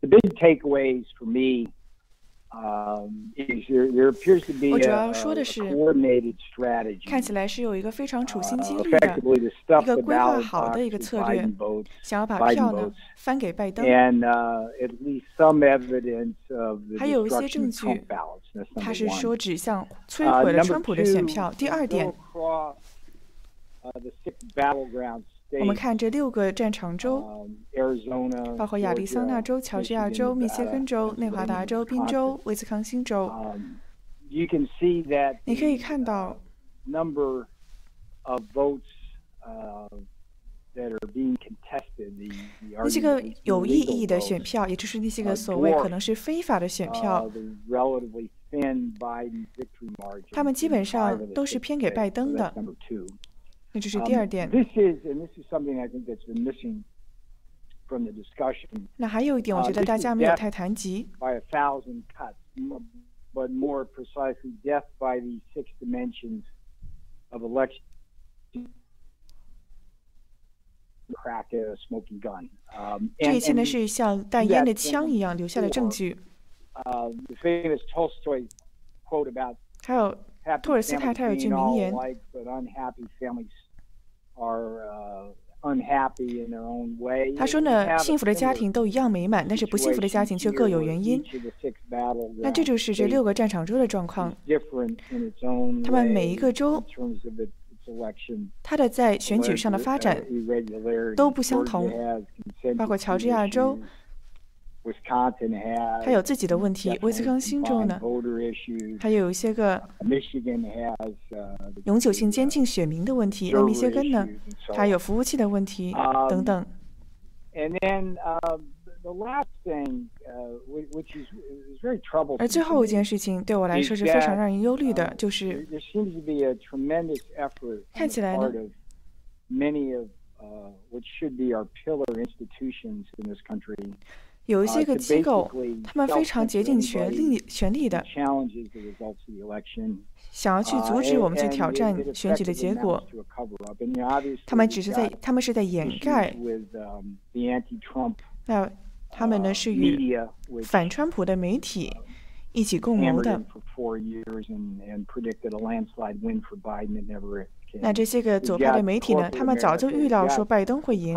the big takeaways for me um, is there, there appears to be 我 a, 主要 a 说的是 coordinated strategy. 看起来是有一个非常处心 uh, 积虑的， effectively to stuff 一个 the 规划 ballot 好的 box 一个 with 策略 Biden votes, 想要把 Biden 票呢 votes 翻给拜登。 and uh, at least some evidence of the 还有一些 destruction 证 of 据 Trump ballots. That's 他 number 是 one. 说指向摧 Uh, 毁了 number 川普的选 two, 票。第 we 二 go 点， 我们看这六个战场州包括亚利桑那州乔治亚州密歇根州内华达州宾州威斯康星州你可以看到那些个有意义的选票也就是那些个所谓可能是非法的选票他们基本上都是偏给拜登的那这是 Um, 第二点。This is, and this is something I think that's been missing from the discussion 那还有一点，我啊觉得大家没有太谈及，by a thousand cuts, m- but more precisely, death by the six dimensions of election. Crack a smoking gun. Um, 这 and, 一切呢是像带烟的枪一样留下的证据。uh, the famous Tolstoy quote about 还有托尔斯泰他有句名言他说呢幸福的家庭都一样美满但是不幸福的家庭却各有原因。那这就是这六个战场州的状况。他们每一个州它的在选举上的发展都不相同。包括乔治亚州它有自己的问题。威斯康星州呢.还有一些个 Michigan has uh, the 永久性监禁选民的问题。那密歇根呢 on. 有服务器的问题嗯等等。And then uh, the last thing, uh, whi- which is, is very troublesome. 而最后一件事情对我来说是非常让人忧虑的，就 there, 是 there seems to be a tremendous effort 看起来呢 part of many of uh, what should be our pillar institutions in this country 有一些个机构他们非常竭尽全力全力的想要去阻止我们去挑战选举的结果他们只是在他们是在掩盖那他们呢是与反川普的媒体一起共谋的那这些个左派的媒体呢他们早就预料说拜登会赢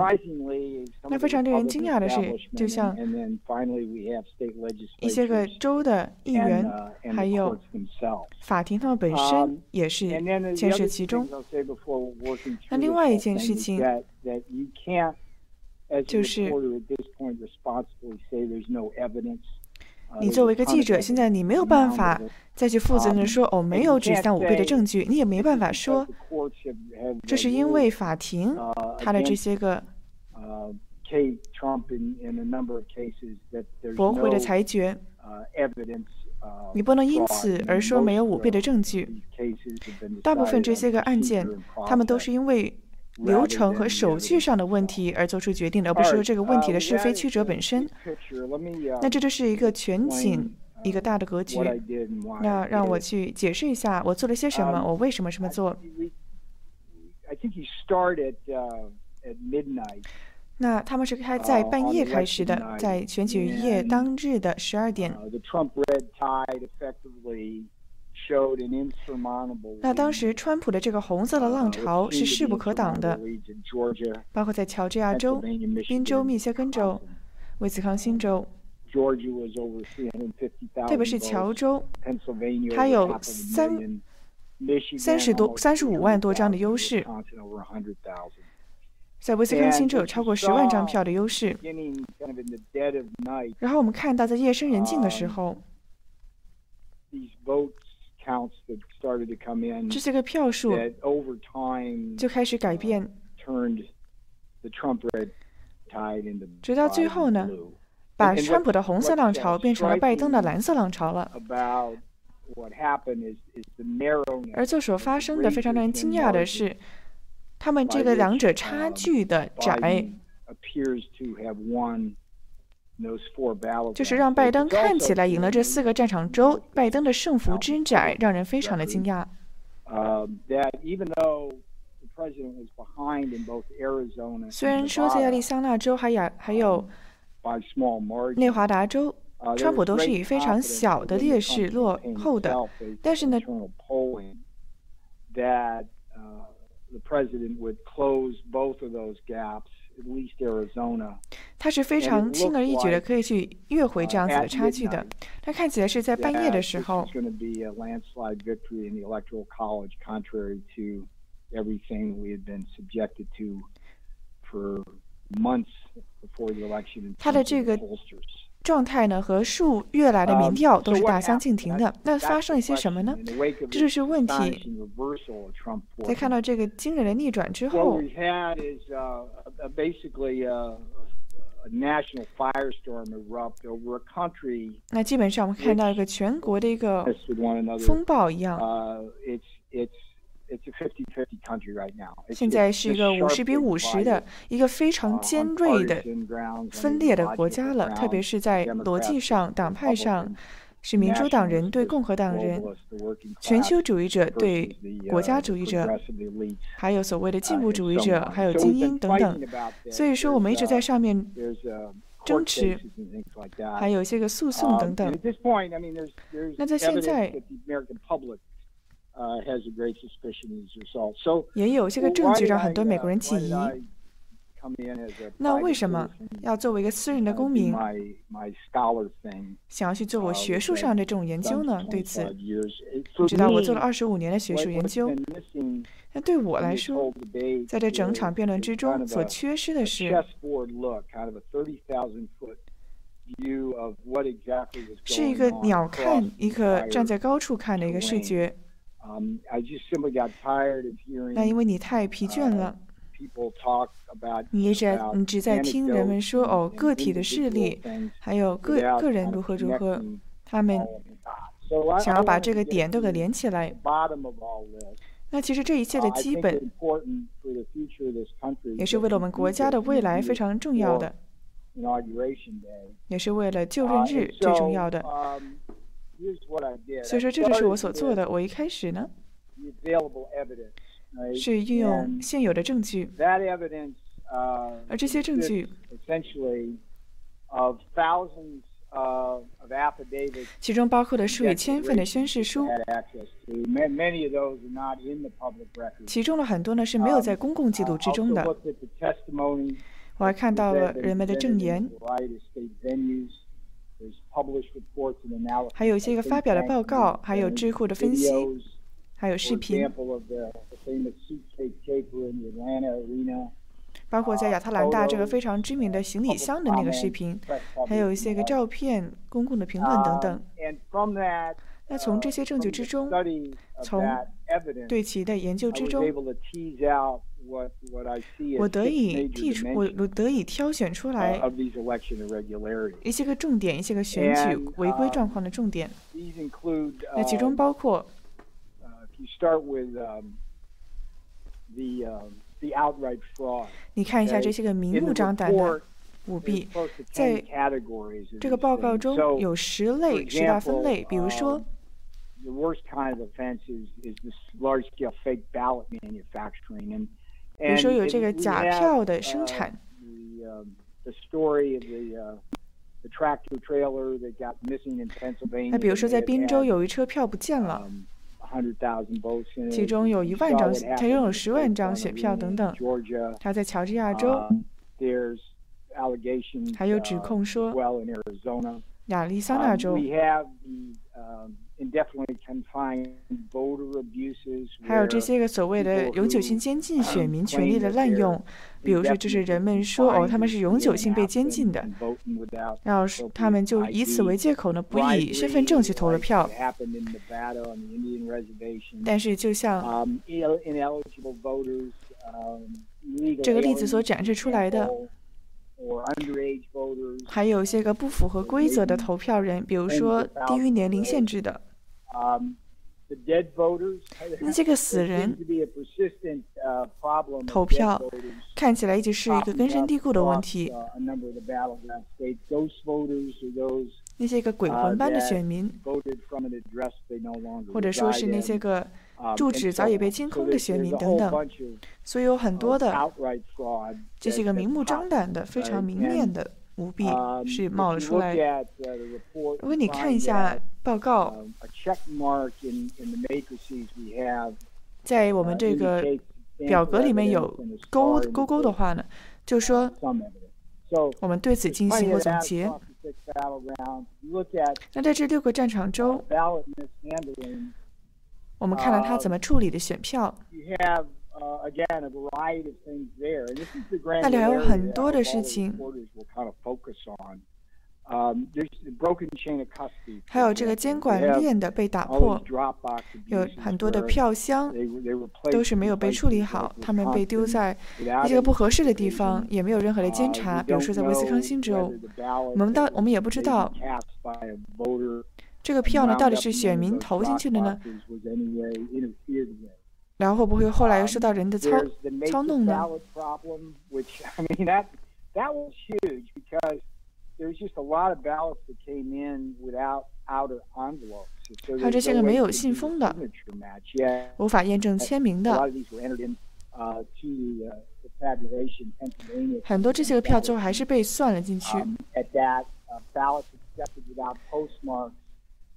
那非常令人惊讶的是就像一些个州的议员还有法庭他们本身也是牵涉其中那另外一件事情就是你作为一个记者，现在你没有办法再去负责任的说哦，没有指向五倍的证据，你也没办法说这是因为法庭他的这些个驳回的裁决，你不能因此而说没有五倍的证据，大部分这些个案件，他们都是因为。流程和手续上的问题而做出决定的，而不是说这个问题的是非曲折本身。那这就是一个全景，一个大的格局。那让我去解释一下我做了些什么，我为什么这么做。Uh. 那他们是开在半夜开始的，在选举夜当日的十二点。那当时川普的这个红色的浪潮是势不可挡的，包括在乔治亚州、宾州、密歇根州、威斯康星州，特别是乔州，它有三三十多、三十五万多张的优势，在威斯康星州有超过十万张票的优势。然后我们看到在夜深人静的时候。Counts that started to come in 这些个票数 that over time 就开始改变，turned the Trump red tide into 直到最后呢把川普的红色浪 uh, 潮变成了拜登的蓝色浪潮了。about what happened is, is the narrowness 而这所发生的非常让人惊讶的是，他们这个两者差距的窄，appears to have won those four battleground 就是让拜登看起来赢了这四个战场州，拜登的胜负之窄让人非常的惊讶。虽然说在亚利桑那州还亚还有内华达州，川普都是以非常小的劣势落后的，但是呢。他是非常轻而易举的可以去越回这样子的差距的。他看起来是在半夜的时候。他的这个状态呢，和数月来的民调都是大相径庭的。那发生了些什么呢？这就是问题。在看到这个惊人的逆转之后，那基本上我们看到一个全国的一个风暴一样。现在是一个五十比五十的一个非常尖锐的分裂的国家了，特别是在逻辑上、党派上，是民主党人对共和党人，全球主义者对国家主义者，还有所谓的进步主义者，还有精英等等。所以说，我们一直在上面争持，还有一些个诉讼等等。那在现在。也有这个证据让很多美国人起疑。那为什么要作为一个私人的公民，想要去做我学术上的这种研究呢？对此，你知道我做了二十五年的学术研究。那对我来说，在这整场辩论之中，所缺失的是，是一个鸟看，一个站在高处看的一个视觉。那因为你太疲倦了，你一直你只在听人们说哦，个体的势力，还有个个人如何如何，他们想要把这个点都给连起来。那其实这一切的基本，也是为了我们国家的未来非常重要的，也是为了就任日最重要的。所以说，这就是我所做的。我一开始呢，是运用现有的证据，而这些证据，其中包括了数以千份的宣誓书，其中的很多呢是没有在公共记录之中的。我还看到了人们的证言。还有一些个发表的报告，还有智库的分析，还有视频，包括在亚特兰大这个非常知名的行李箱的那个视频，还有一些个照片、公共的评论等等。那从这些证据之中，从对其的研究之中。我得以剔出，我我得以挑选出来一些个重点，一些个选举违规状况的重点。那其中包括，你看一下这些个明目张胆的舞弊，在这个报告中有十类十大分类，比如说。比如说有这个假票的生产，那比如说在宾州有一车票不见了，其中有一万张，他拥有十万张选票等等。他在乔治亚州，还有指控说亚利桑那州。还有这些个所谓的永久性监禁选民权利的滥用，比如说，就是人们说哦，他们是永久性被监禁的，然后他们就以此为借口呢，不以身份证去投了票。但是，就像这个例子所展示出来的。还有一些个不符合规则的投票人，比如说低于年龄限制的。那些个死人投票看起来一直是一个根深蒂固的问题。那些个鬼魂般的选民，或者说是那些个住址早已被清空的学民等等，所以有很多的这些个明目张胆的、非常明面的舞弊是冒了出来。如果你看一下报告，在我们这个表格里面有勾勾勾的话呢，就说我们对此进行过总结。那在这六个战场中，我们看了他怎么处理的选票。那里还有很多的事情，还有这个监管链的被打破，有很多的票箱都是没有被处理好，他们被丢在一些不合适的地方，也没有任何的监察。比如说在威斯康星州，我们到我们也不知道这个票呢到底是选民投进去的呢？然后会不会后来又受到人的操操弄呢？还有这些个没有信封的，无法验证签名的，很多这些个票最后还是被算了进去。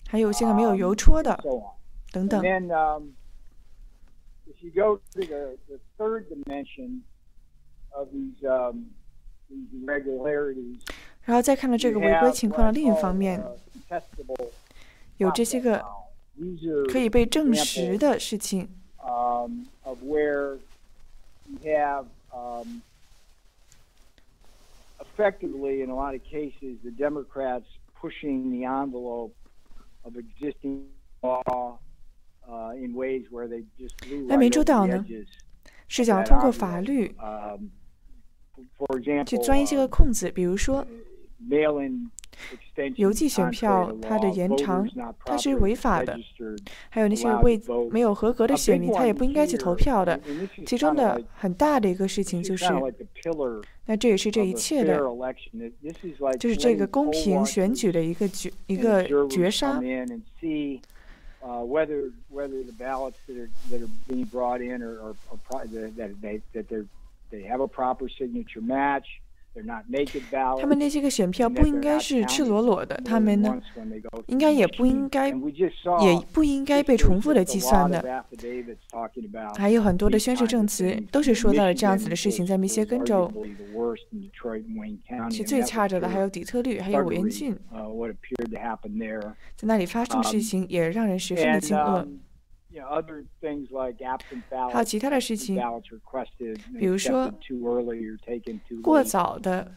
还有现在没有邮戳的，等等。if you go to the, the third dimension of these, um, these irregularities, 然后再看到这个违规情况的另一方面，有这些个可以被证实的事情。Um, of where you have um, effectively, in a lot of cases, the Democrats pushing the envelope 那民主岛呢，是想通过法律去钻一些个空子，比如说邮寄选票它的延长，它是违法的；还有那些未没有合格的选民，他也不应该去投票的。其中的很大的一个事情就是，那这也是这一切的，就是这个公平选举的一个绝一个绝杀。他们那些个选票不应该是赤裸裸的，他们呢，应该也不应该，也不应该被重复的计算的。还有很多的宣誓证词都是说到了这样子的事情，在密歇根州是最差着的，还有底特律，还有威恩郡，在那里发生的事情也让人十分的惊愕。还有其他的事情，比如说过早的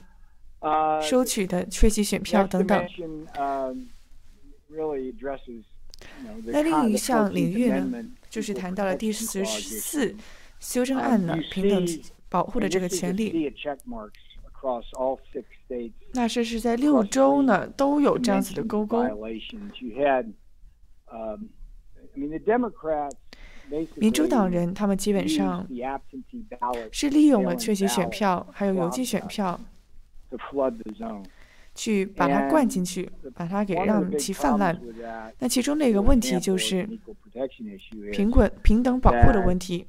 收取的缺席选票等等。那另一项领域呢，就是谈到了第十四修正案呢，平等保护的这个权利。那这是在六州呢都有这样子的勾勾。民主党人他们基本上是利用了缺席选票，还有邮寄选票，去把它灌进去，把它给让其泛滥。那其中的一个问题就是平滚平等保护的问题。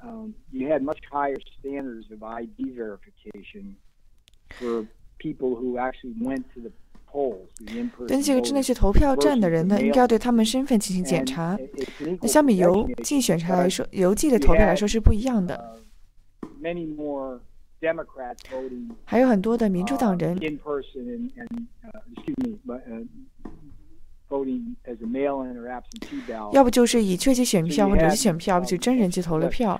登记个真的是投票站的人呢，应该要对他们身份进行检查。那相比邮寄选查来说，邮寄的投票来说是不一样的。还有很多的民主党人，要不就是以确切选票或者是选票，要不就真人去投了票。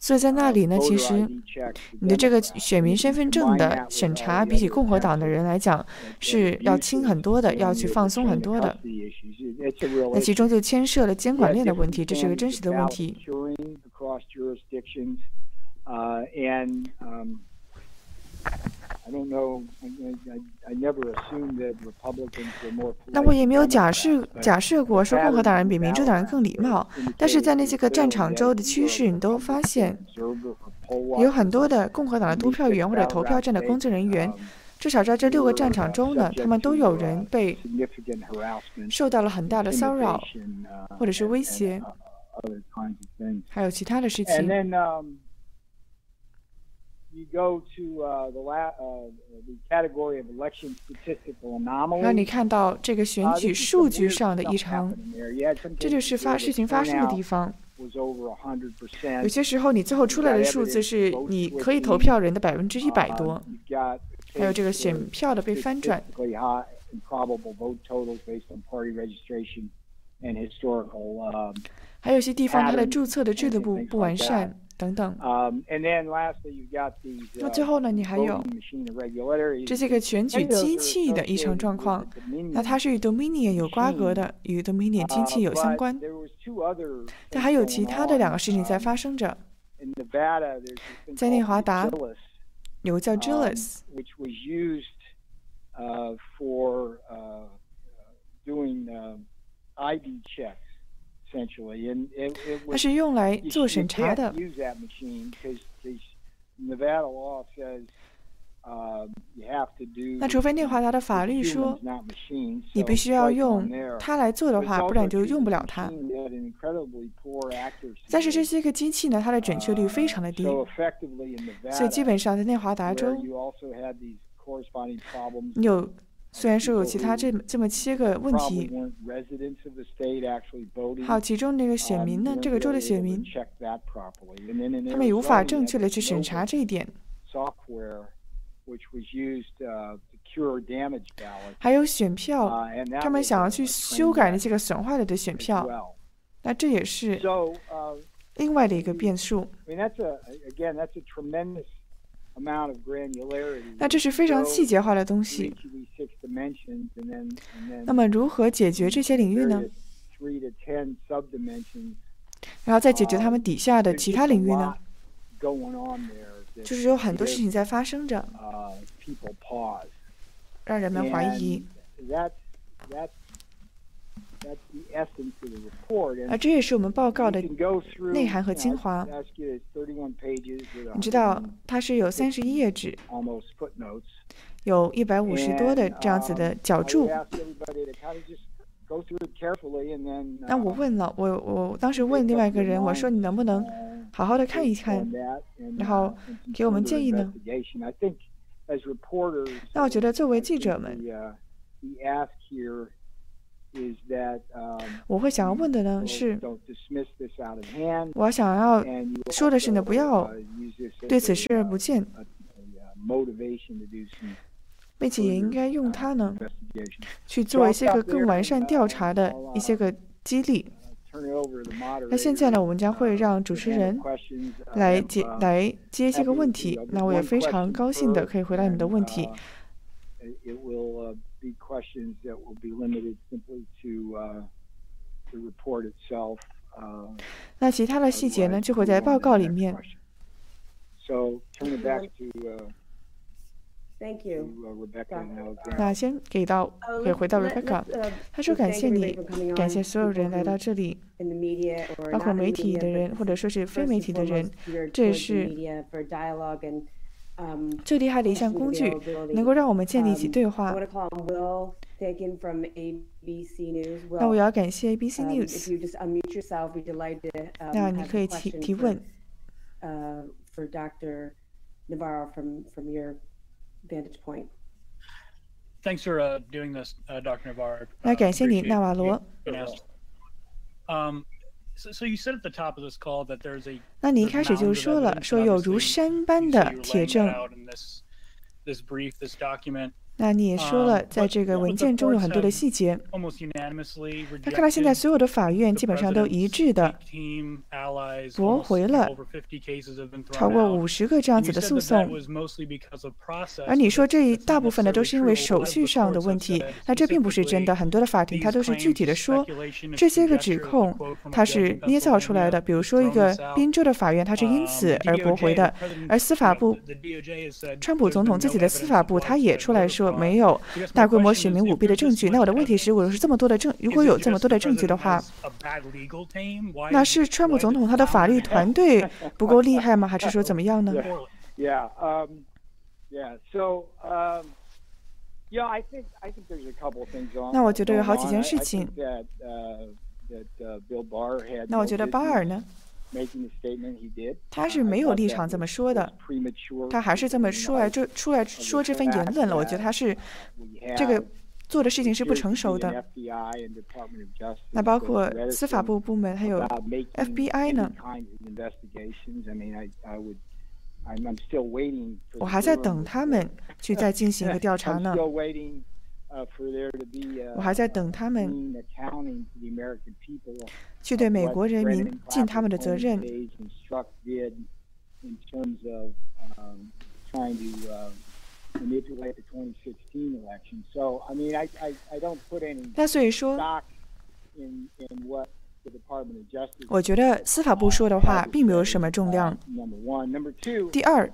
所以在那里呢，其实你的这个选民身份证的审查，比起共和党的人来讲，是要轻很多的，要去放松很多的。那其中就牵涉了监管链的问题，这是个真实的问题。那我也没有假设假设过说共和党人比民主党人更礼貌，但是在那些个战场州的趋势，你都发现有很多的共和党的督票员或者投票站的工作人员，至少在这六个战场中呢，他们都有人被受到了很大的骚扰或者是威胁，还有其他的事情。然后你看到这个选举数据上的异常，这就是发事情发生的地方。有些时候你最后出来的数字是你可以投票人的百分之一百多，还有这个选票的被翻转。还有些地方它的注册的制度不不完善。等等。那最后呢？你还有这些个选举机器的异常状况，那它是与 Dominion 有瓜葛的，与 Dominion 机器有相关。但还有其他的两个事情在发生着。在内华达，有个叫 Julius。它是用来做审查的。那除非内华达的法律说你必须要用它来做的话，不然就用不了它。但是这些个机器呢，它的准确率非常的低，所以基本上在内华达州有。虽然说有其他这这么些个问题，好，其中那个选民呢，这个州的选民，他们也无法正确的去审查这一点。还有选票，他们想要去修改那些个损坏了的选票，那这也是另外的一个变数。那这是非常细节化的东西。那么如何解决这些领域呢？然后再解决他们底下的其他领域呢？就是有很多事情在发生着，让人们怀疑。而这也是我们报告的内涵和精华。你知道，它是有三十一页纸，有一百五十多的这样子的脚注。那我问了，我我当时问另外一个人，我说你能不能好好的看一看，然后给我们建议呢？那我觉得作为记者们。我会想要问的呢是，我想要说的是呢，不要对此视而不见，并且也应该用它呢去做一些个更完善调查的一些个激励。那现在呢，我们将会让主持人来接来接一些个问题。那我也非常高兴的可以回答你们的问题。Be questions that will be limited simply to uh, the report itself. Uh, 那其他的细节呢，就会在报告里面。So turn it back to. Uh, Thank you. 那先给到，给回到 Rebecca。他说：“感谢你，感谢所有人来到这里，包括媒体的人，或者说是非媒体的人。这也是。”最厉害的一项工具，能够让我们建立起对话。那我要感谢 ABC News。那你可以提提问。那感谢你，纳瓦罗。那你一开始就说了，说有如山般的铁证。那你也说了，在这个文件中有很多的细节。那看来现在所有的法院基本上都一致的驳回了超过五十个这样子的诉讼。而你说这一大部分呢都是因为手续上的问题，那这并不是真的。很多的法庭它都是具体的说，这些个指控它是捏造出来的。比如说一个宾州的法院，它是因此而驳回的。而司法部，川普总统自己的司法部，他也出来说。没有大规模选民舞弊的证据。那我的问题是，如果是这么多的证，如果有这么多的证据的话，那是川普总统他的法律团队不够厉害吗？还是说怎么样呢？那我觉得有好几件事情。那我觉得巴尔呢？他是没有立场这么说的，他还是这么说来这出来说这番言论了。我觉得他是这个做的事情是不成熟的。那包括司法部部门还有 FBI 呢？我还在等他们去再进行一个 调查呢。我还在等他们去对美国人民尽他们的责任。那所以说，我觉得司法部说的话并没有什么重量。第二。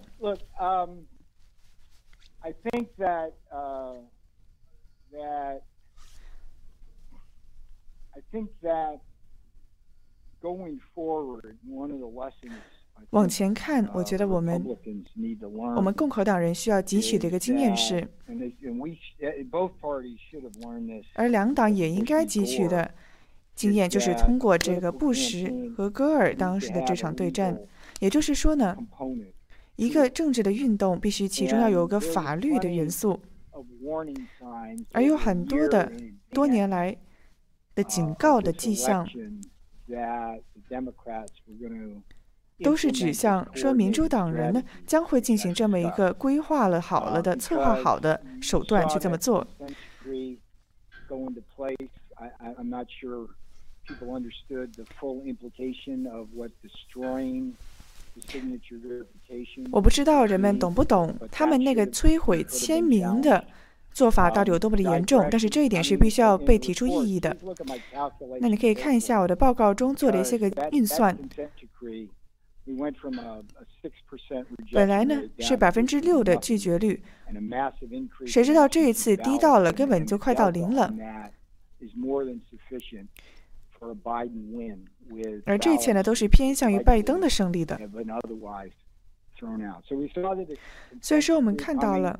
That I think that going forward, one of the lessons 往前看，我觉得我们我们共和党人需要汲取的一个经验是，而两党也应该汲取的经验就是通过这个布什和戈尔当时的这场对战，也就是说呢，一个政治的运动必须其中要有个法律的元素。而有很多的多年来的警告的迹象，都是指向说民主党人呢将会进行这么一个规划了好了的策划好的手段去这么做。我不知道人们懂不懂他们那个摧毁签名的做法到底有多么的严重，但是这一点是必须要被提出异议的。那你可以看一下我的报告中做的一些个运算。本来呢是百分之六的拒绝率，谁知道这一次低到了根本就快到零了。而这一切呢，都是偏向于拜登的胜利的。所以说，我们看到了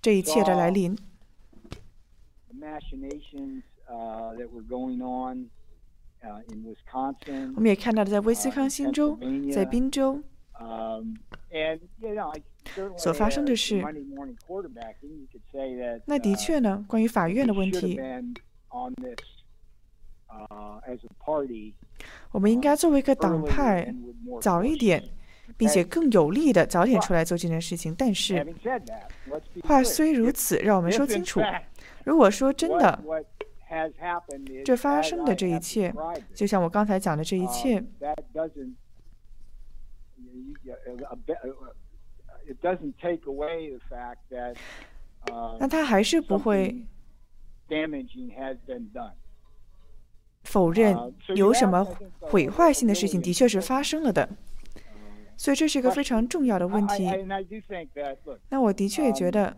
这一切的来临。我们也看到了在威斯康星州、在宾州所发生的事。那的确呢，关于法院的问题。我们应该作为一个党派，早一点，并且更有力的早点出来做这件事情。但是，话虽如此，让我们说清楚：如果说真的，这发生的这一切，就像我刚才讲的这一切，那他还是不会。否认有什么毁坏性的事情的确是发生了的，所以这是一个非常重要的问题。那我的确也觉得，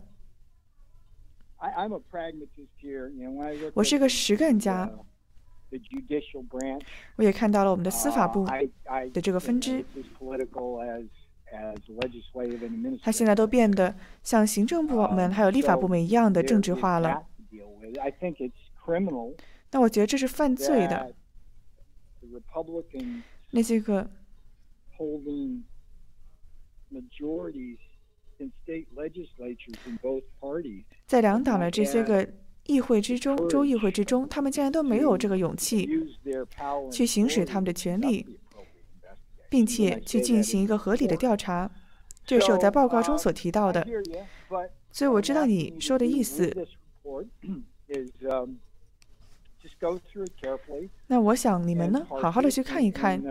我是个实干家。我也看到了我们的司法部的这个分支，它现在都变得像行政部门还有立法部门一样的政治化了。那我觉得这是犯罪的。那些个在两党的这些个议会之中，州议会之中，他们竟然都没有这个勇气去行使他们的权利，并且去进行一个合理的调查。这是我在报告中所提到的。所以我知道你说的意思。那我想你们呢，好好的去看一看，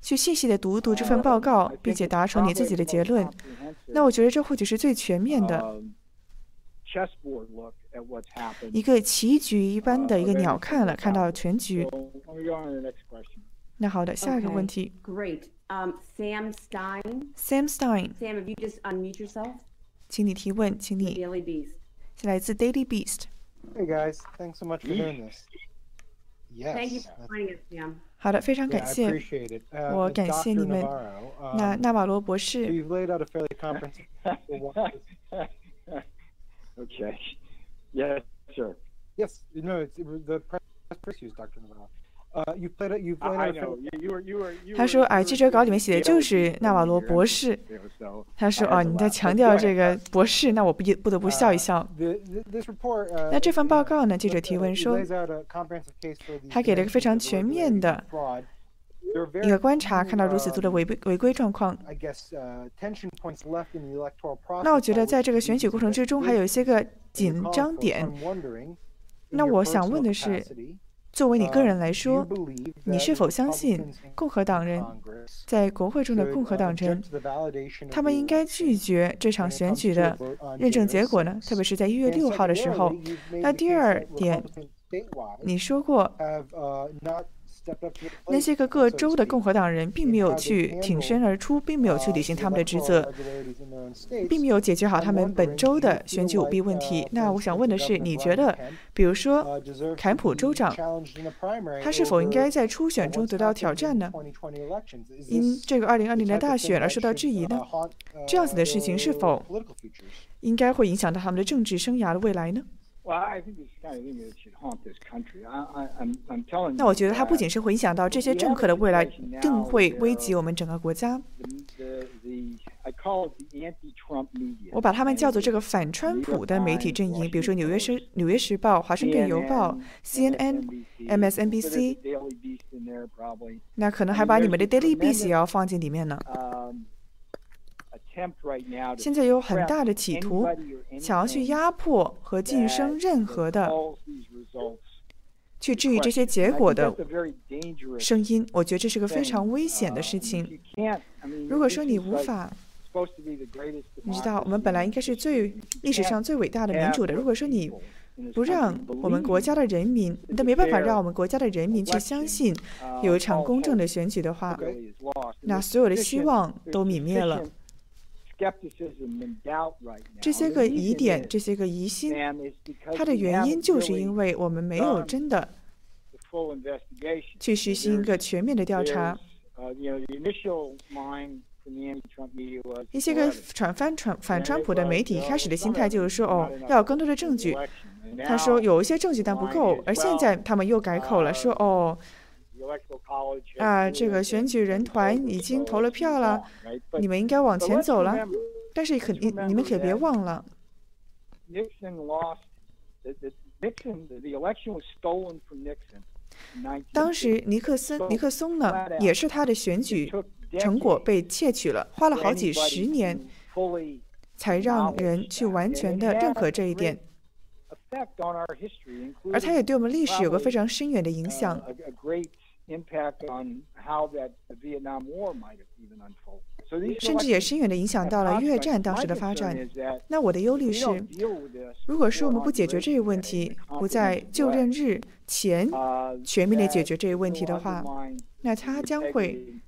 去细细的读读这份报告，并且达成你自己的结论。那我觉得这或许是最全面的，一个棋局一般的一个鸟看了，看到全局。那好的，下一个问题。Great, Sam Stein. Sam Stein. Sam, if you just unmute yourself. 请你提问，请你。Daily Beast. 是来自 Daily Beast。Hey guys, thanks so much for doing this. Yes. Thank you for joining us, Sam. 好的，非常感谢。我感谢你们。那纳瓦罗博士。You've laid out a fairly comprehensive. Okay. Yes, sir. Yes. No, it's the press issues, Dr. Navarro. 他说啊，记者稿里面写的就是纳瓦罗博士。他说啊，你在强调这个博士，那我不不得不笑一笑。那这份报告呢？记者提问说，他给了一个非常全面的。一个观察看到如此多的违规违规状况，那我觉得在这个选举过程之中还有一些个紧张点。那我想问的是，作为你个人来说，你是否相信共和党人在国会中的共和党人，他们应该拒绝这场选举的认证结果呢？特别是在一月六号的时候。那第二点，你说过。那些个各州的共和党人并没有去挺身而出，并没有去履行他们的职责，并没有解决好他们本州的选举舞弊问题。那我想问的是，你觉得，比如说坎普州长，他是否应该在初选中得到挑战呢？因这个2020年大选而受到质疑呢？这样子的事情是否应该会影响到他们的政治生涯的未来呢？那我觉得它不仅是会影响到这些政客的未来，更会危及我们整个国家。我把他们叫做这个反川普的媒体阵营，比如说《纽约时纽约时报》、《华盛顿邮报》、CNN、MSNBC，那可能还把你们的 Daily Beast 也要放进里面呢。现在有很大的企图，想要去压迫和晋升任何的，去质疑这些结果的声音。我觉得这是个非常危险的事情。如果说你无法，你知道，我们本来应该是最历史上最伟大的民主的。如果说你不让我们国家的人民，你都没办法让我们国家的人民去相信有一场公正的选举的话，那所有的希望都泯灭了。这些个疑点，这些个疑心，它的原因就是因为我们没有真的去实行一个全面的调查。一些个反翻传反川普的媒体一开始的心态就是说，哦，要有更多的证据。他说有一些证据但不够，而现在他们又改口了，说哦。啊，这个选举人团已经投了票了，你们应该往前走了。但是肯定，你们可别忘了，当时尼克森尼克松呢，也是他的选举成果被窃取了，花了好几十年才让人去完全的认可这一点。而他也对我们历史有个非常深远的影响。甚至也深远地影响到了越战当时的发展。那我的忧虑是，如果说我们不解决这一问题，不在就任日前全面地解决这一问题的话，那它将会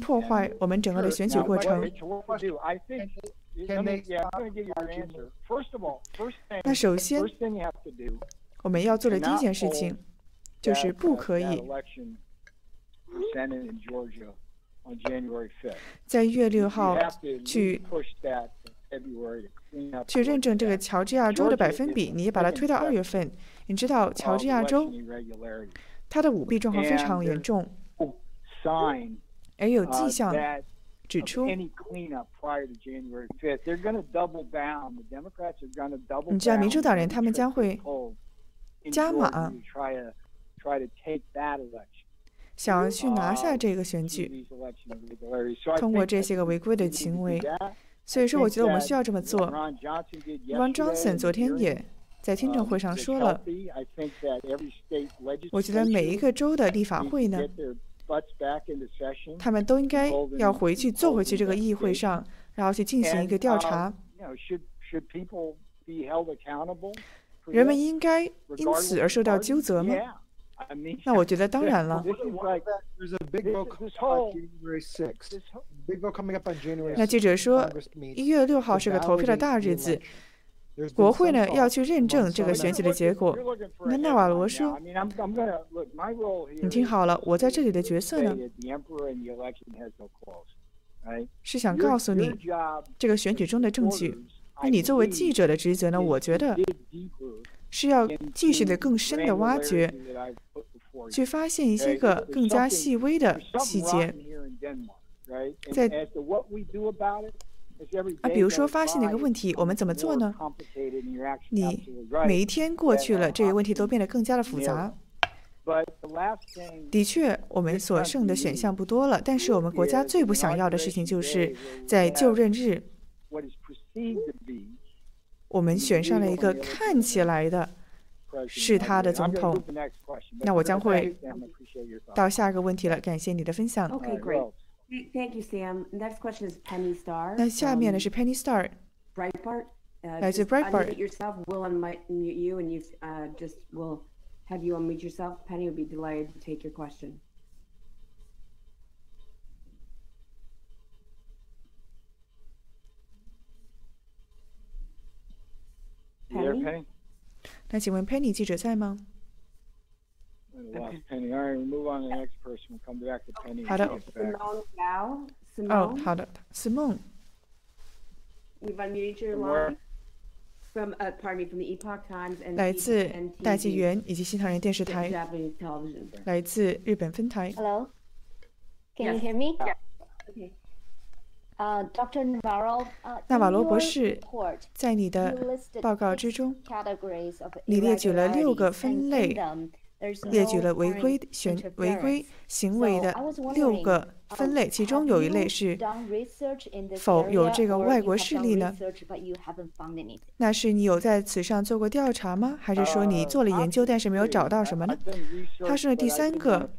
破坏我们整个的选举过程。那首先，我们要做的第一件事情。就是不可以在一月六号去去认证这个乔治亚州的百分比，你把它推到二月份。你知道乔治亚州它的舞弊状况非常严重，而有迹象指出，你知道民主党人他们将会加码。想要去拿下这个选举，通过这些个违规的行为，所以说我觉得我们需要这么做。Ron Johnson 昨天也在听证会上说了，我觉得每一个州的立法会呢，他们都应该要回去坐回去这个议会上，然后去进行一个调查。人们应该因此而受到纠责吗？那我觉得当然了。那记者说，一月六号是个投票的大日子，国会呢要去认证这个选举的结果。那纳瓦罗说：“你听好了，我在这里的角色呢，是想告诉你这个选举中的证据。那你作为记者的职责呢？我觉得。”是要继续的更深的挖掘，去发现一些个更加细微的细节。在啊，比如说发现了一个问题，我们怎么做呢？你每一天过去了，这个问题都变得更加的复杂。的确，我们所剩的选项不多了。但是我们国家最不想要的事情，就是在就任日，我们选上了一个看起来的是他的总统。那我将会到下一个问题了。感谢你的分享。Thank you, Sam. Next question is Penny Star. 那下面呢是 Penny. Uh, 来自 just Breitbart unmute yourself. We'll unmute you, and you uh, just will have you unmute yourself. Penny would be delighted to take your question. 那请问 Penny 记者在吗？好的，哦，好的。Simon。来自大纪元以及新唐人电视台，来自日本分台。纳瓦罗博士在你的报告之中你列举了六个分类列举了违规、违规行为的六个分类，其中有一类是否有这个外国势力呢？那是你有在此上做过调查吗？还是说你做了研究但是没有找到什么呢？他说的第三个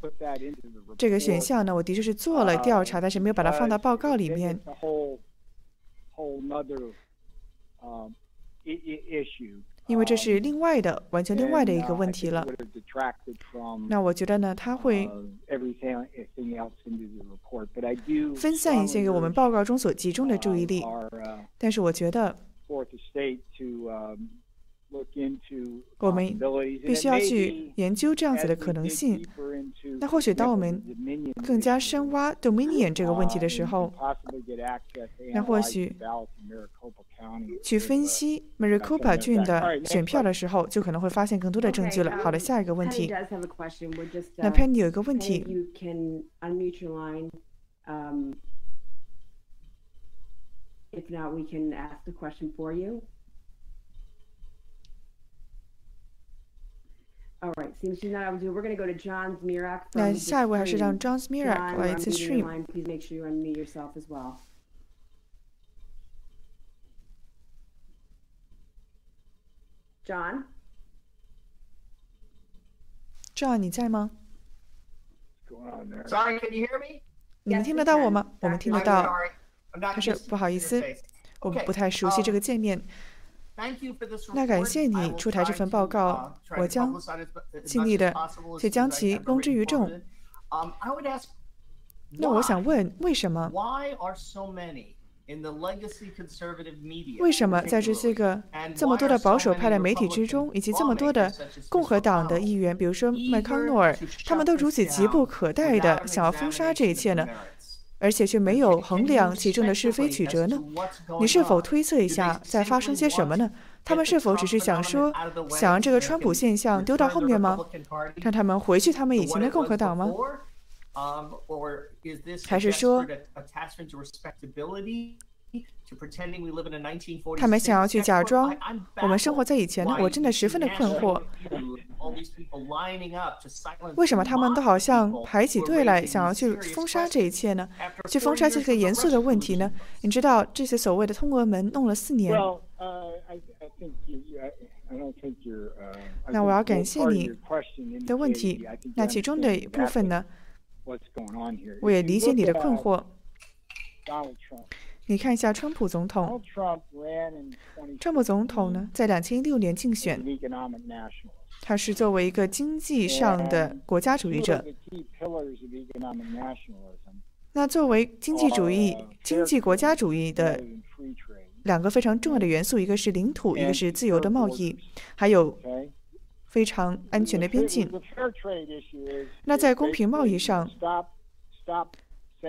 这个选项呢，我的确是做了调查，但是没有把它放到报告里面。因为这是另外的完全另外的一个问题了。那我觉得呢他会分散一些给我们报告中所集中的注意力。但是我觉得我们必须要去研究这样子的可能性。那或许当我们更加深挖 dominion 这个问题的时候，那或许去分析 maricopa 郡的选票的时候，就可能会发现更多的证据了。好的，下一个问题。那 Penny 有一个问题。那 from 下一位还是让. John Smirak 来 your Stream。line. Please make sure you unmute yourself as well. John? John，你在吗. Sorry, can you hear me? 你们听得到我吗？我们听得到。sorry. I'm not 他说不好意思我 Okay, 不太熟悉这个界面。那感谢你出台这份报告我将尽力的去将其公之于众。那我想问为什么？为什么在这些个这么多的保守派的媒体之中以及这么多的共和党的议员比如说麦康诺尔他们都如此急不可待地想要封杀这一切呢而且却没有衡量其中的是非曲折呢？你是否推测一下在发生些什么呢？他们是否只是想说，想让这个川普现象丢到后面吗？让他们回去他们以前的共和党吗？还是说，他们想要去假装我们生活在以前呢我真的十分的困惑。为什么他们都好像排起队来想要去封杀这一切呢？去封杀这些严肃的问题呢？你知道这些所谓的通俄门弄了四年。那我要感谢你的问题那其中的一部分呢？我也理解你的困惑。你看一下川普总统，川普总统呢，在两千一六年竞选，他是作为一个经济上的国家主义者。那作为经济主义、经济国家主义的两个非常重要的元素，一个是领土，一个是自由的贸易，还有非常安全的边境。那在公平贸易上。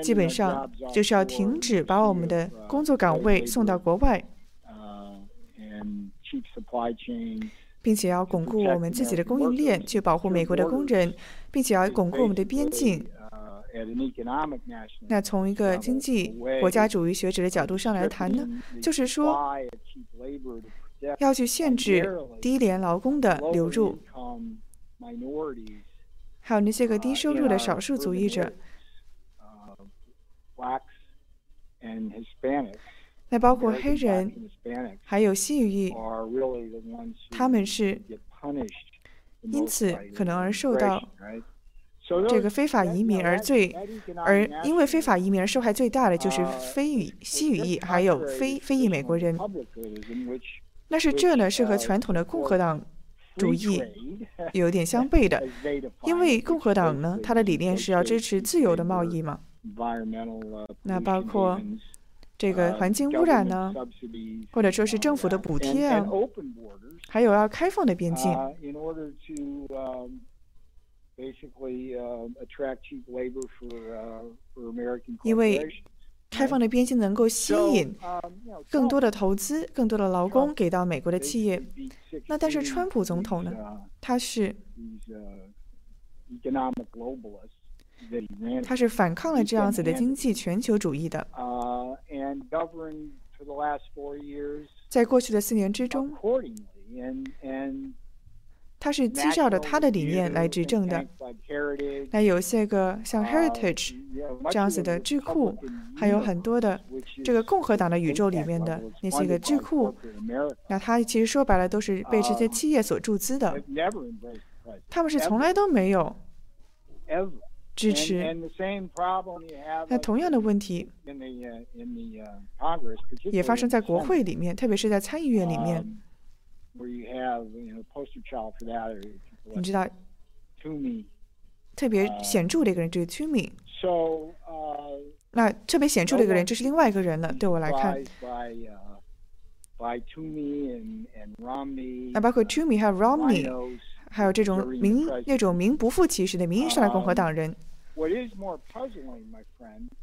基本上就是要停止把我们的 uh, 工作岗位送到国外，uh. 并且要巩固我们自己的供应链，去保护美国的工人，并且要巩固我们的边境。那从一个经济国家主义学者的角度上来谈呢，就是说要去限制低廉劳工的流入，还有那些个低收入的少数族裔者。那包括黑人，还有西语裔，他们是因此可能而受到这个非法移民而最，而因为非法移民而受害最大的就是非语西语裔，还有非非裔美国人。那是这呢是和传统的共和党主义有点相悖的，因为共和党呢，它的理念是要支持自由的贸易嘛。那包括。这个环境污染呢，或者说是政府的补贴啊，还有要开放的边境，因为开放的边境能够吸引更多的投资、更多的劳工给到美国的企业。那但是川普总统呢，他是。他是反抗了这样子的经济全球主义的。在过去的四年之中，他是依照着他的理念来执政的。那有些个像 Heritage 这样子的智库，还有很多的这个共和党的宇宙里面的那些个智库，那他其实说白了都是被这些企业所注资的。他们是从来都没有。支持。那同样的问题也发生在国会里面，特别是在参议院里面。你知道，特别显著的一个人就是 Toomey。那特别显著的一个人就是另外一个人了，对我来看。那包括 Toomey 还有 Romney，还有这种名那种名不副其实的名义上的共和党人。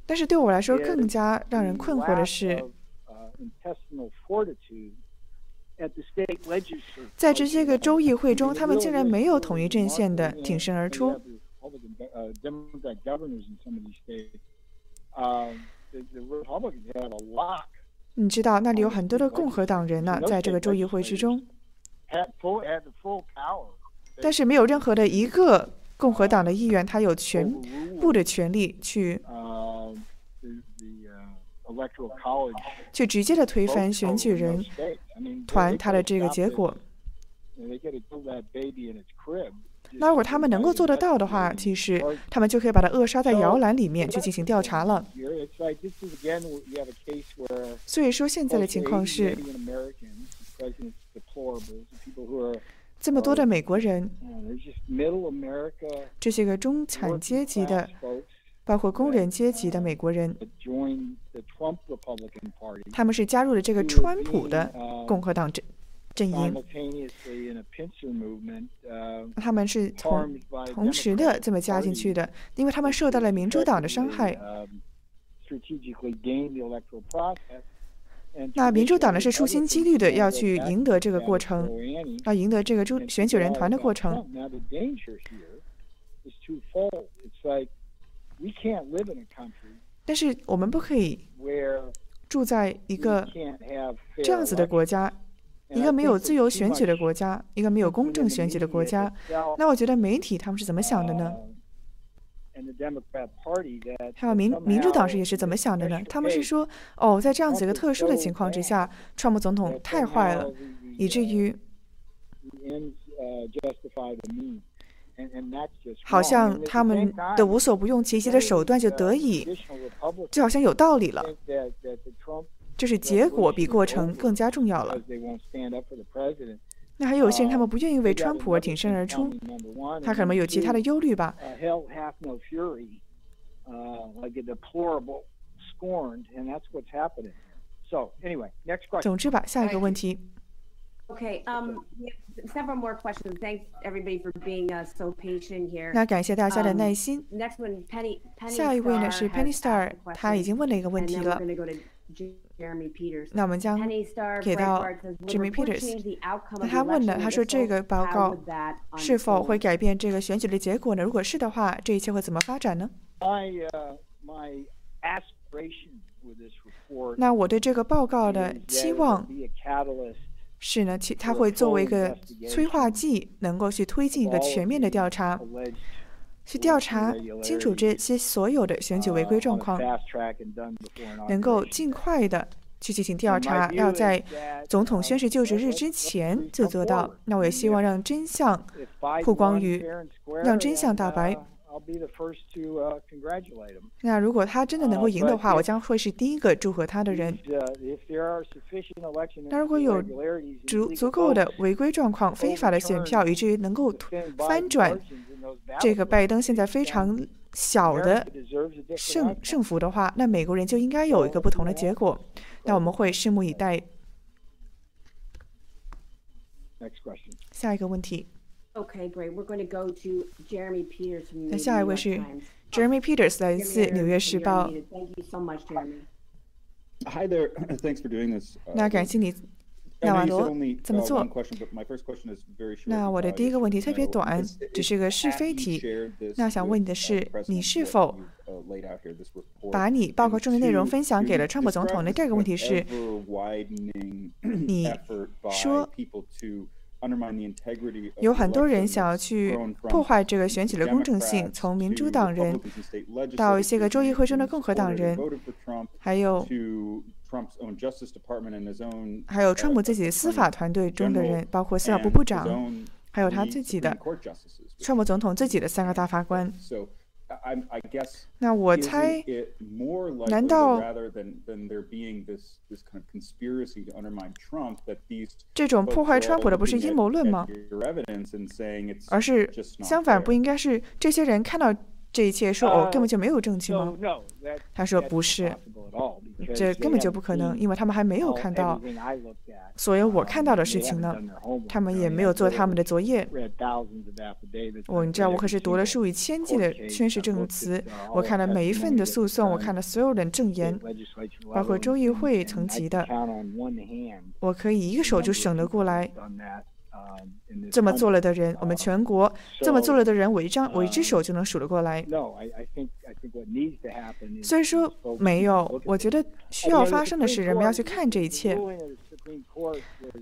但是对我来说，更加让人困惑的是，在这些个州议会中，他们竟然没有统一阵线的挺身而出。你知道，那里有很多的共和党人呢，在这个州议会之中，但是没有任何的一个。共和党的议员，他有全部的权利去，去直接的推翻选举人团他的这个结果。那如果他们能够做得到的话，其实他们就可以把它扼杀在摇篮里面去进行调查了。所以说，现在的情况是。这么多的美国人，这些个中产阶级的，包括工人阶级的美国人，他们是加入了这个川普的共和党阵阵营。他们是同同时的这么加进去的，因为他们受到了民主党的伤害。那民主党呢是处心积虑的要去赢得这个过程，要赢得这个中选举人团的过程。但是我们不可以住在一个这样子的国家，一个没有自由选举的国家，一个没有公正选举的国家。那我觉得媒体他们是怎么想的呢？还有民民主党是也是怎么想的呢？他们是说，哦，在这样子一个特殊的情况之下，川普总统太坏了，以至于好像他们的无所不用其极的手段就得以，就好像有道理了。就是结果比过程更加重要了。那还有幸，他们不愿意为川普而挺身而出。他可能有其他的忧虑吧？总之吧，下一个问题。那感谢大家的耐心。下一位呢？是 Penny Star，他已经问了一个问题了。那我们将给到 Jimmy Peters。那他问了，他说这个报告是否会改变这个选举的结果呢？如果是的话，这一切会怎么发展呢？那我对这个报告的期望是呢，其它会作为一个催化剂，能够去推进一个全面的调查，去调查清楚这些所有的选举违规状况，能够尽快的去进行调查，要在总统宣誓就职日之前就做到。那我也希望让真相曝光于，让真相大白。那如果他真的能够赢的话，我将会是第一个祝贺他的人。那如果有足足够的违规状况、非法的选票，以至于能够翻转这个拜登现在非常小的胜胜负的话，那美国人就应该有一个不同的结果。那我们会拭目以待。下一个问题。Okay, great. We're going to go to Jeremy Peters from 那下一位是 Jeremy Peters，来自《纽约时报》。Thank you so much, Jeremy. Hi there. Thanks for doing this. 那感谢你，纳瓦罗怎么做。那我的第一个问题特别短，只是个是非题。那想问你的是，你是否把你报告中的内容分享给了川普总统？那第二个问题是，你说。有很多人想要去破坏这个选举的公正性，从民主党人到一些个州议会中的共和党人，还有还有川普自己司法团队中的人，包括司法部部长，还有他自己的川普总统自己的三个大法官。那我猜，难道这种破坏川普的不是阴谋论吗？而是相反，不应该是这些人看到。这一切说哦，根本就没有证据吗？他说不是，这根本就不可能，因为他们还没有看到所有我看到的事情呢。他们也没有做他们的作业。我你知道，我可是读了数以千计的宣誓证词，我看了每一份的诉讼，我看了所有的证言，包括州议会层级的，我可以一个手就省得过来。这么做了的人，我们全国这么做了的人，我一张我一只手就能数得过来。所以 说没有，我觉得需要发生的是，人们要去看这一切。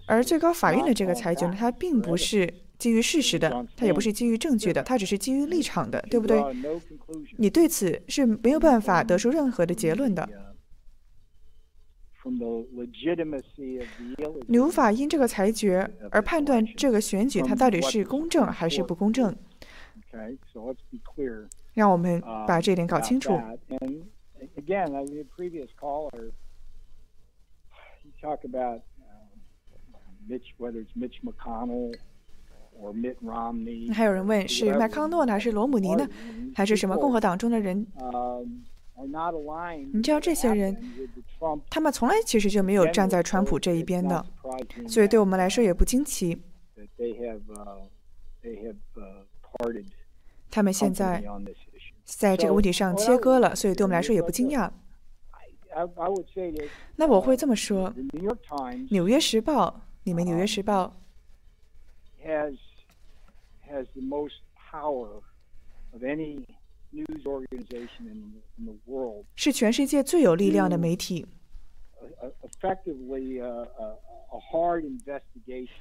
而最高法院的这个裁决呢，它并不是基于事实的，它也不是基于证据的，它只是基于立场的，对不对？你对此是没有办法得出任何的结论的。你无法因这个裁决而判断这个选举它到底是公正还是不公正。让我们把这点搞清楚。还有人问是麦康诺呢，还是罗姆尼呢，还是什么共和党中的人？你知道这些人，他们从来其实就没有站在川普这一边的，所以对我们来说也不惊奇。他们现在在这个问题上切割了，所以对我们来说也不惊讶。那我会这么说：《纽约时报》，你们《纽约时报》是全世界最有力量的媒体，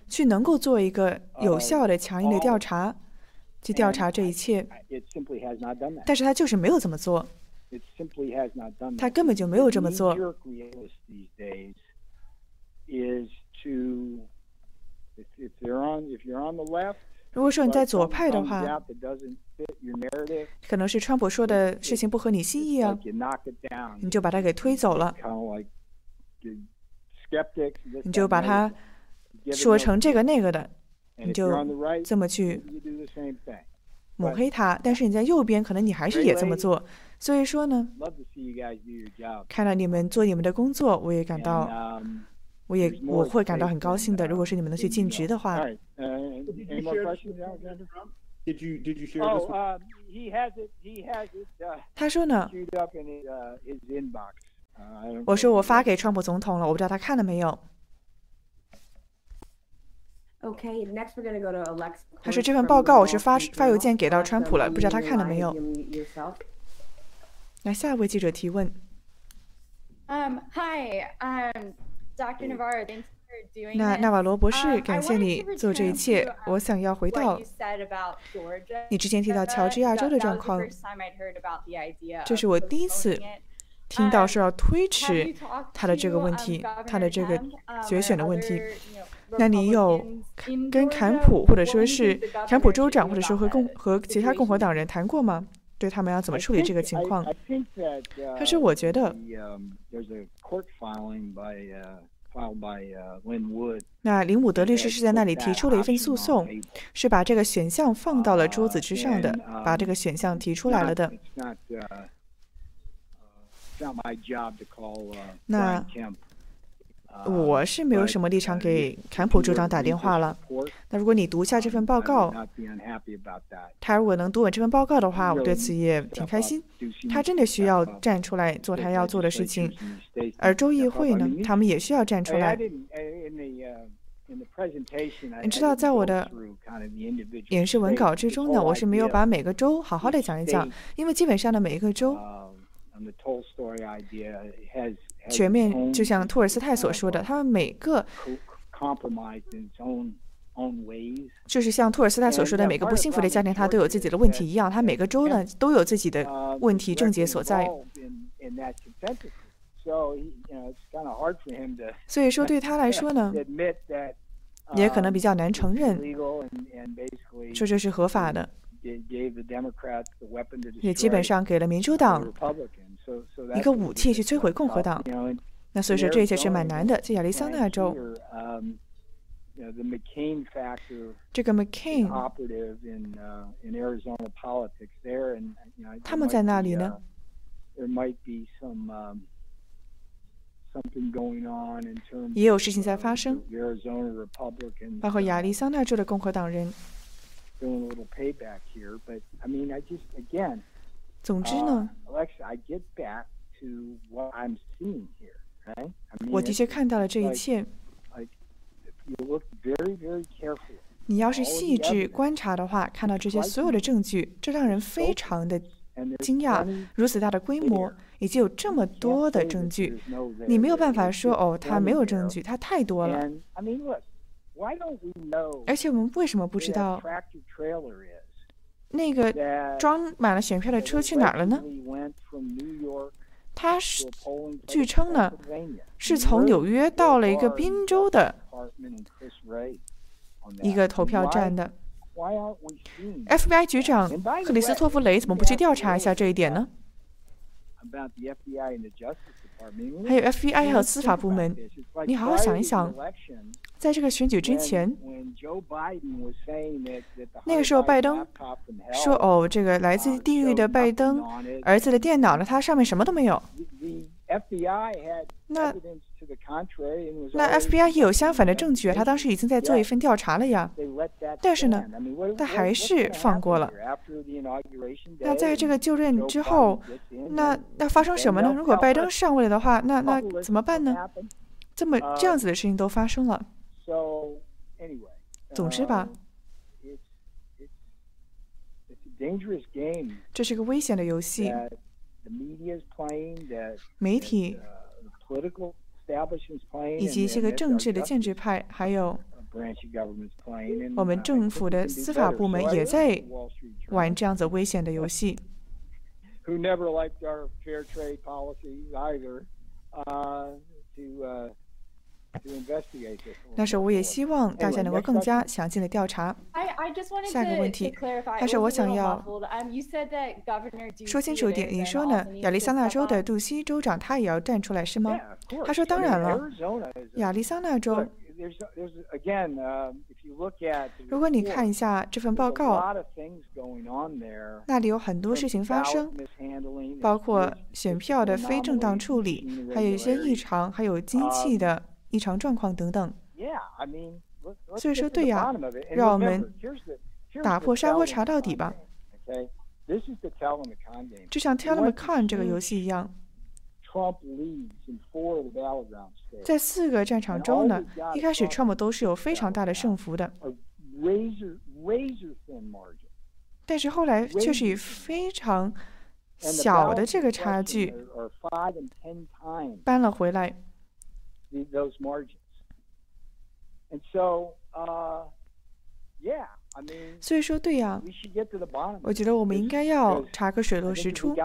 去能够做一个有效的、强硬的调查，去调查这一切。但是他就是没有这么做，他根本就没有这么做。如果说你在左派的话，可能是川普说的事情不合你心意啊，你就把他给推走了，你就把他说成这个那个的，你就这么去抹黑他。但是你在右边，可能你还是也这么做。所以说呢，看到你们做你们的工作，我也感到。我也我会感到很高兴的。如果是你们能去尽职的话。他说呢，我说我发给川普总统了，我不知道他看了没有。Okay, next we're gonna go to Alex. 他说这份报告我是发发邮件给到川普了，不知道他看了没有。那，下一位记者提问。Um, hi, um, Dr. Navarro, thanks for doing 那纳瓦罗博士，感谢你做这一切。我想要回到你之前提到乔治亚州的状况，这是我第一次听到说要推迟他的这个问题，他的这个决选的问题。那你有跟坎普或者说是坎普州长，或者说和共和其他共和党人谈过吗？对他们要怎么处理这个情况？他说：“我觉得，那林伍德律师是在那里提出了一份诉讼，是把这个选项放到了桌子之上的，把这个选项提出来了的。那。”我是没有什么立场给坎普州长打电话了。那如果你读一下这份报告，他如果能读我这份报告的话，我对此也挺开心。他真的需要站出来做他要做的事情，而州议会呢，他们也需要站出来。你知道，在我的演示文稿之中呢，我是没有把每个州好好的讲一讲，因为基本上的每一个州。全面，就像托尔斯泰所说的，他们每个就是像托尔斯泰所说的，每个不幸福的家庭，他都有自己的问题一样，他每个州呢都有自己的问题症结所在。所以说，对他来说呢，也可能比较难承认，说这是合法的，也基本上给了民主党。一个武器去摧毁共和党，那所以说这一切是蛮难的。在亚利桑那州，这个 McCain，他们在那里呢？也有事情在发生，包括亚利桑那州的共和党人。总之呢，我的确看到了这一切。你要是细致观察的话，看到这些所有的证据，这让人非常的惊讶。如此大的规模，以及有这么多的证据，你没有办法说哦，他没有证据，他太多了。而且我们为什么不知道？那个装满了选票的车去哪儿了呢？他是据称呢，是从纽约到了一个宾州的 一个投票站的。FBI 局长克里斯托弗雷怎么不去调查一下这一点呢？还有 FBI 和司法部门，你好好想一想。在这个选举之前，那个时候拜登说：“哦，这个来自地狱的拜登儿子的电脑呢，它上面什么都没有。”那那 FBI 也有相反的证据啊，他当时已经在做一份调查了呀。但是呢，他还是放过了。那在这个就任之后，那那发生什么呢？如果拜登上位的话，那那怎么办呢？这么这样子的事情都发生了。总之吧，这是个危险的游戏。媒体以及一些个政治的建制派，还有我们政府的司法部门，也在玩这样子危险的游戏。但是我也希望大家能够更加详尽的调查。下一个问题，但是我想要说清楚一点，你说呢？亚利桑那州的杜西州长他也要站出来是吗？他说当然了，亚利桑那州。如果你看一下这份报告，那里有很多事情发生，包括选票的非正当处理，还有一些异常，还有机器的。异常状况等等，所以说对呀，让我们打破砂锅查到底吧。就像 Tell Me Con 这个游戏一样，在四个战场中呢，一开始 Trump 都是有非常大的胜幅的，但是后来却是以非常小的这个差距扳了回来。所以说，对呀，我觉得我们应该要查个水落石出。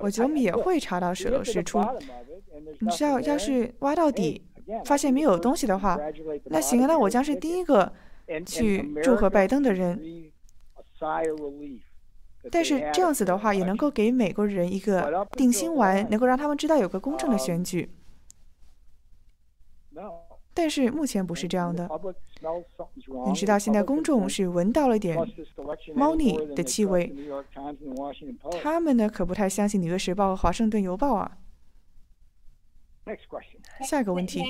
我觉得我们也会查到水落石出。你知道，要是挖到底，发现没有东西的话，那行啊，那我将是第一个去祝贺拜登的人。但是这样子的话，也能够给美国人一个定心丸，能够让他们知道有个公正的选举。但是目前不是这样的。你知道，现在公众是闻到了点猫腻的气味。他们呢，可不太相信《纽约时报》和《华盛顿邮报》啊。下一个问题。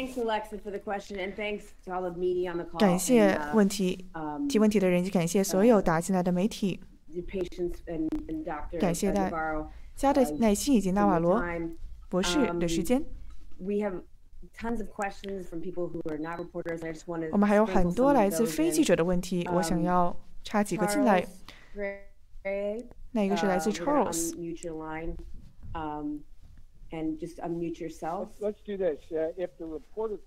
感谢问题提问题的人，感谢所有打进来的媒体。感谢大家的耐心以及纳瓦罗博士的时间。我们还有很多来自非记者的问题，我想要插几个进来。那一个是来自 Charles。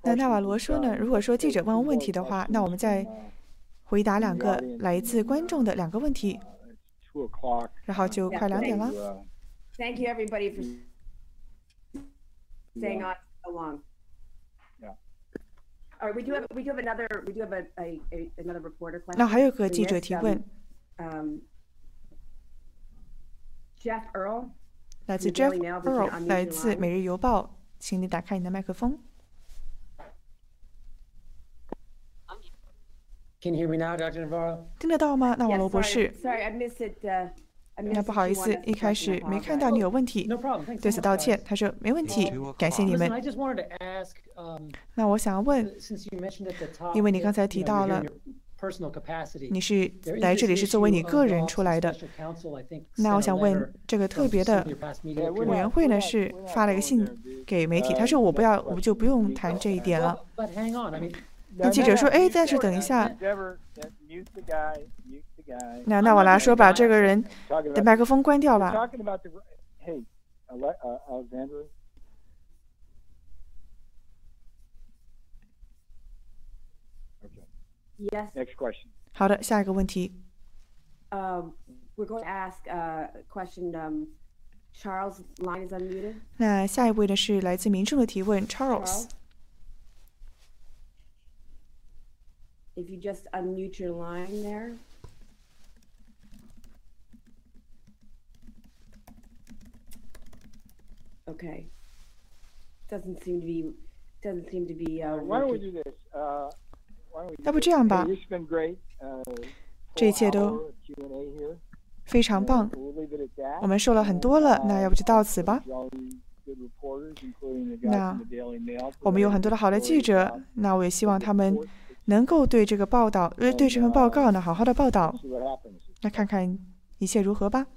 那纳瓦罗说呢？如果说记者问问题的话，那我们再回答两个来自观众的两个问题，然后就快两点了。那还有个记者提问，Jeff Earl，来自 Jeff Earl，来自《每日邮报》，请你打开你的麦克风 can hear me now dr navarro。听得到吗？那瓦罗博士。那不好意思，一开始没看到你有问题，对此道歉。他说没问题，感谢你们。那我想要问，因为你刚才提到了，你是来这里是作为你个人出来的。那我想问，这个特别的委员会呢是发了一个信给媒体，他说我不要，我们就不用谈这一点了。那记者说，哎，但是等一下。那那我来说，把这个人的麦克风关掉吧。Yes. Next question. 好的，下一个问题。Uh, we're going to ask a question. Um, Charles, line is unmuted. 那下一位呢是来自民众的提问，Charles。If you just unmute your line there. Okay. Doesn't seem to be. Doesn't seem to be. Uh, Why don't we do this? Uh, 要不这样吧，这一切都非常棒，我们说了很多了，那要不就到此吧。那我们有很多的好的记者，那我也希望他们能够对这个报道，呃，对这份报告呢好好的报道。那看看一切如何吧。